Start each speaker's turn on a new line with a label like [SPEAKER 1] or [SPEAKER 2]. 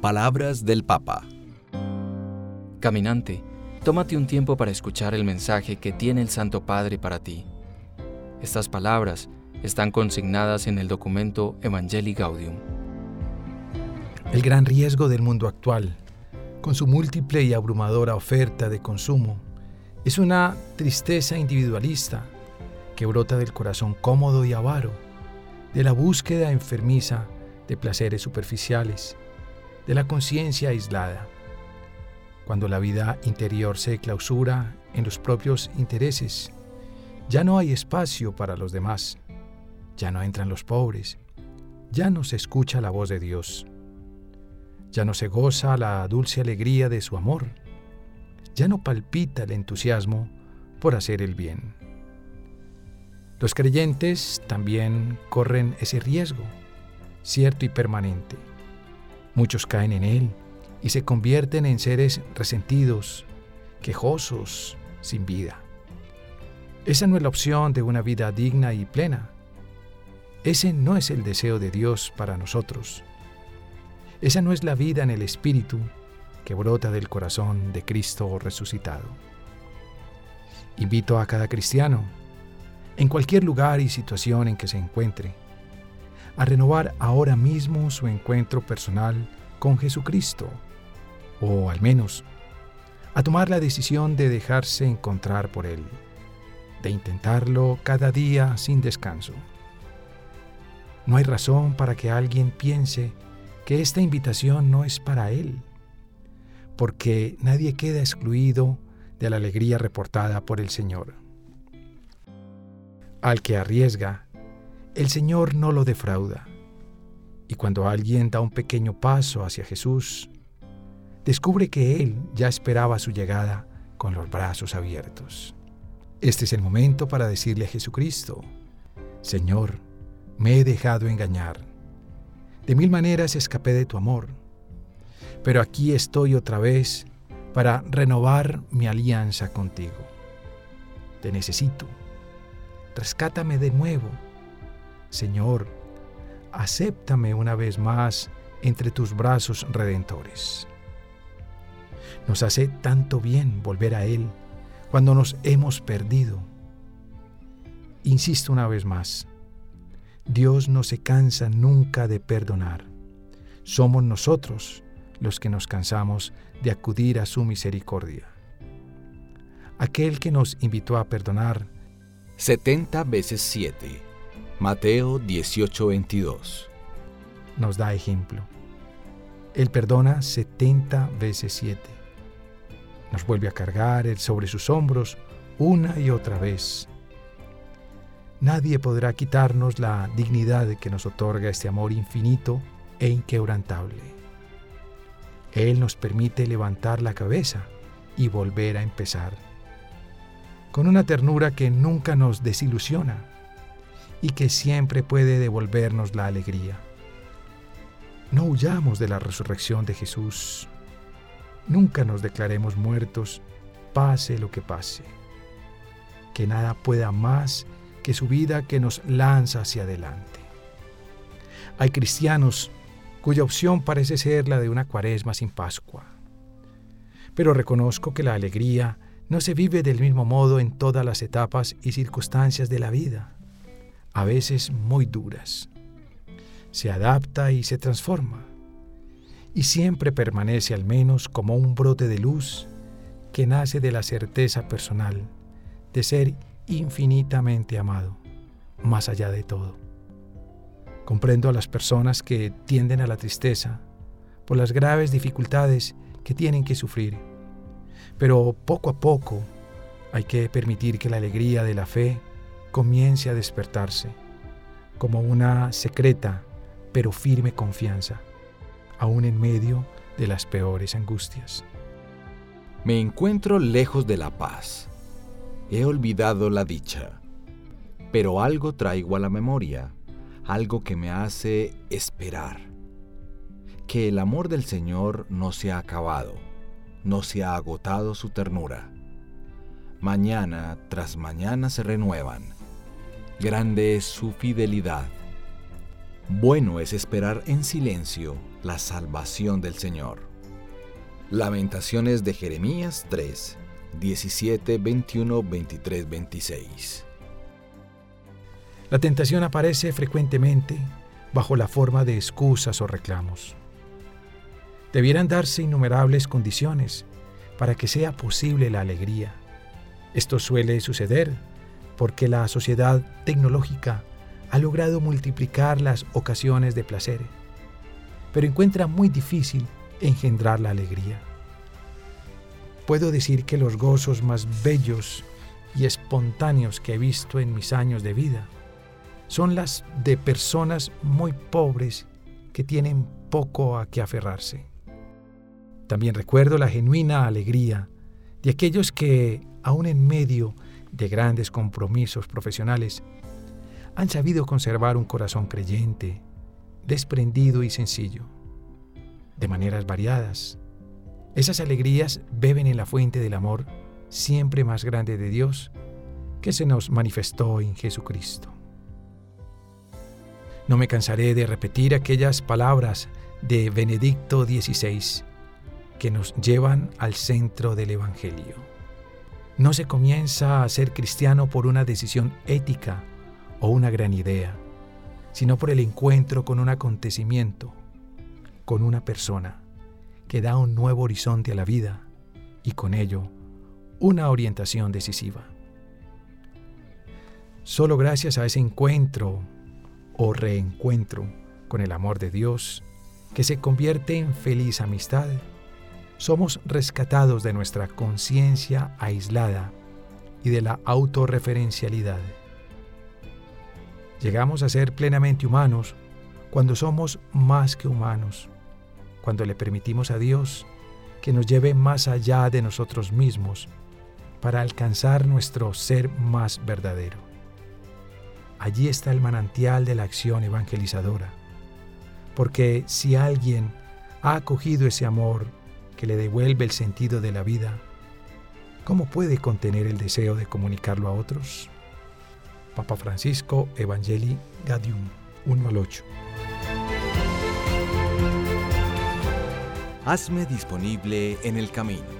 [SPEAKER 1] Palabras del Papa.
[SPEAKER 2] Caminante, tómate un tiempo para escuchar el mensaje que tiene el Santo Padre para ti. Estas palabras están consignadas en el documento Evangelii Gaudium.
[SPEAKER 3] El gran riesgo del mundo actual, con su múltiple y abrumadora oferta de consumo, es una tristeza individualista que brota del corazón cómodo y avaro, de la búsqueda enfermiza de placeres superficiales, de la conciencia aislada. Cuando la vida interior se clausura en los propios intereses, ya no hay espacio para los demás, ya no entran los pobres, ya no se escucha la voz de Dios, ya no se goza la dulce alegría de su amor, ya no palpita el entusiasmo por hacer el bien. Los creyentes también corren ese riesgo, cierto y permanente. Muchos caen en él y se convierten en seres resentidos, quejosos, sin vida. Esa no es la opción de una vida digna y plena. Ese no es el deseo de Dios para nosotros. Esa no es la vida en el Espíritu que brota del corazón de Cristo resucitado. Invito a cada cristiano, en cualquier lugar y situación en que se encuentre, a renovar ahora mismo su encuentro personal con Jesucristo, o al menos a tomar la decisión de dejarse encontrar por Él, de intentarlo cada día sin descanso. No hay razón para que alguien piense que esta invitación no es para Él, porque nadie queda excluido de la alegría reportada por el Señor. Al que arriesga, el Señor no lo defrauda. Y cuando alguien da un pequeño paso hacia Jesús, descubre que Él ya esperaba su llegada con los brazos abiertos. Este es el momento para decirle a Jesucristo, Señor, me he dejado engañar. De mil maneras escapé de tu amor, pero aquí estoy otra vez para renovar mi alianza contigo. Te necesito. Rescátame de nuevo Señor, acéptame una vez más entre tus brazos redentores. Nos hace tanto bien volver a Él cuando nos hemos perdido. Insisto una vez más, Dios no se cansa nunca de perdonar. Somos nosotros los que nos cansamos de acudir a su misericordia. Aquel que nos invitó a perdonar
[SPEAKER 1] 70 veces 7 Mateo 18:22
[SPEAKER 3] nos da ejemplo. Él perdona 70 veces 7. Nos vuelve a cargar Él sobre sus hombros una y otra vez. Nadie podrá quitarnos la dignidad que nos otorga este amor infinito e inquebrantable. Él nos permite levantar la cabeza y volver a empezar. Con una ternura que nunca nos desilusiona y que siempre puede devolvernos la alegría. No huyamos de la resurrección de Jesús. Nunca nos declaremos muertos, pase lo que pase. Que nada pueda más que su vida que nos lanza hacia adelante. Hay cristianos cuya opción parece ser la de una cuaresma sin Pascua. Pero reconozco que la alegría no se vive del mismo modo en todas las etapas y circunstancias de la vida a veces muy duras. Se adapta y se transforma, y siempre permanece al menos como un brote de luz que nace de la certeza personal de ser infinitamente amado, más allá de todo. Comprendo a las personas que tienden a la tristeza por las graves dificultades que tienen que sufrir, pero poco a poco hay que permitir que la alegría de la fe comience a despertarse como una secreta pero firme confianza, aún en medio de las peores angustias.
[SPEAKER 1] Me encuentro lejos de la paz. He olvidado la dicha. Pero algo traigo a la memoria, algo que me hace esperar. Que el amor del Señor no se ha acabado, no se ha agotado su ternura. Mañana tras mañana se renuevan Grande es su fidelidad. Bueno es esperar en silencio la salvación del Señor. Lamentaciones de Jeremías 3, 17, 21, 23, 26.
[SPEAKER 3] La tentación aparece frecuentemente bajo la forma de excusas o reclamos. Debieran darse innumerables condiciones para que sea posible la alegría. Esto suele suceder porque la sociedad tecnológica ha logrado multiplicar las ocasiones de placer, pero encuentra muy difícil engendrar la alegría. Puedo decir que los gozos más bellos y espontáneos que he visto en mis años de vida son las de personas muy pobres que tienen poco a que aferrarse. También recuerdo la genuina alegría de aquellos que, aun en medio de grandes compromisos profesionales, han sabido conservar un corazón creyente, desprendido y sencillo, de maneras variadas. Esas alegrías beben en la fuente del amor siempre más grande de Dios que se nos manifestó en Jesucristo. No me cansaré de repetir aquellas palabras de Benedicto XVI que nos llevan al centro del Evangelio. No se comienza a ser cristiano por una decisión ética o una gran idea, sino por el encuentro con un acontecimiento, con una persona que da un nuevo horizonte a la vida y con ello una orientación decisiva. Solo gracias a ese encuentro o reencuentro con el amor de Dios, que se convierte en feliz amistad, somos rescatados de nuestra conciencia aislada y de la autorreferencialidad. Llegamos a ser plenamente humanos cuando somos más que humanos, cuando le permitimos a Dios que nos lleve más allá de nosotros mismos para alcanzar nuestro ser más verdadero. Allí está el manantial de la acción evangelizadora. Porque si alguien ha acogido ese amor que le devuelve el sentido de la vida, ¿cómo puede contener el deseo de comunicarlo a otros? Papa Francisco Evangelii Gaudium 1 al 8.
[SPEAKER 1] Hazme disponible en el camino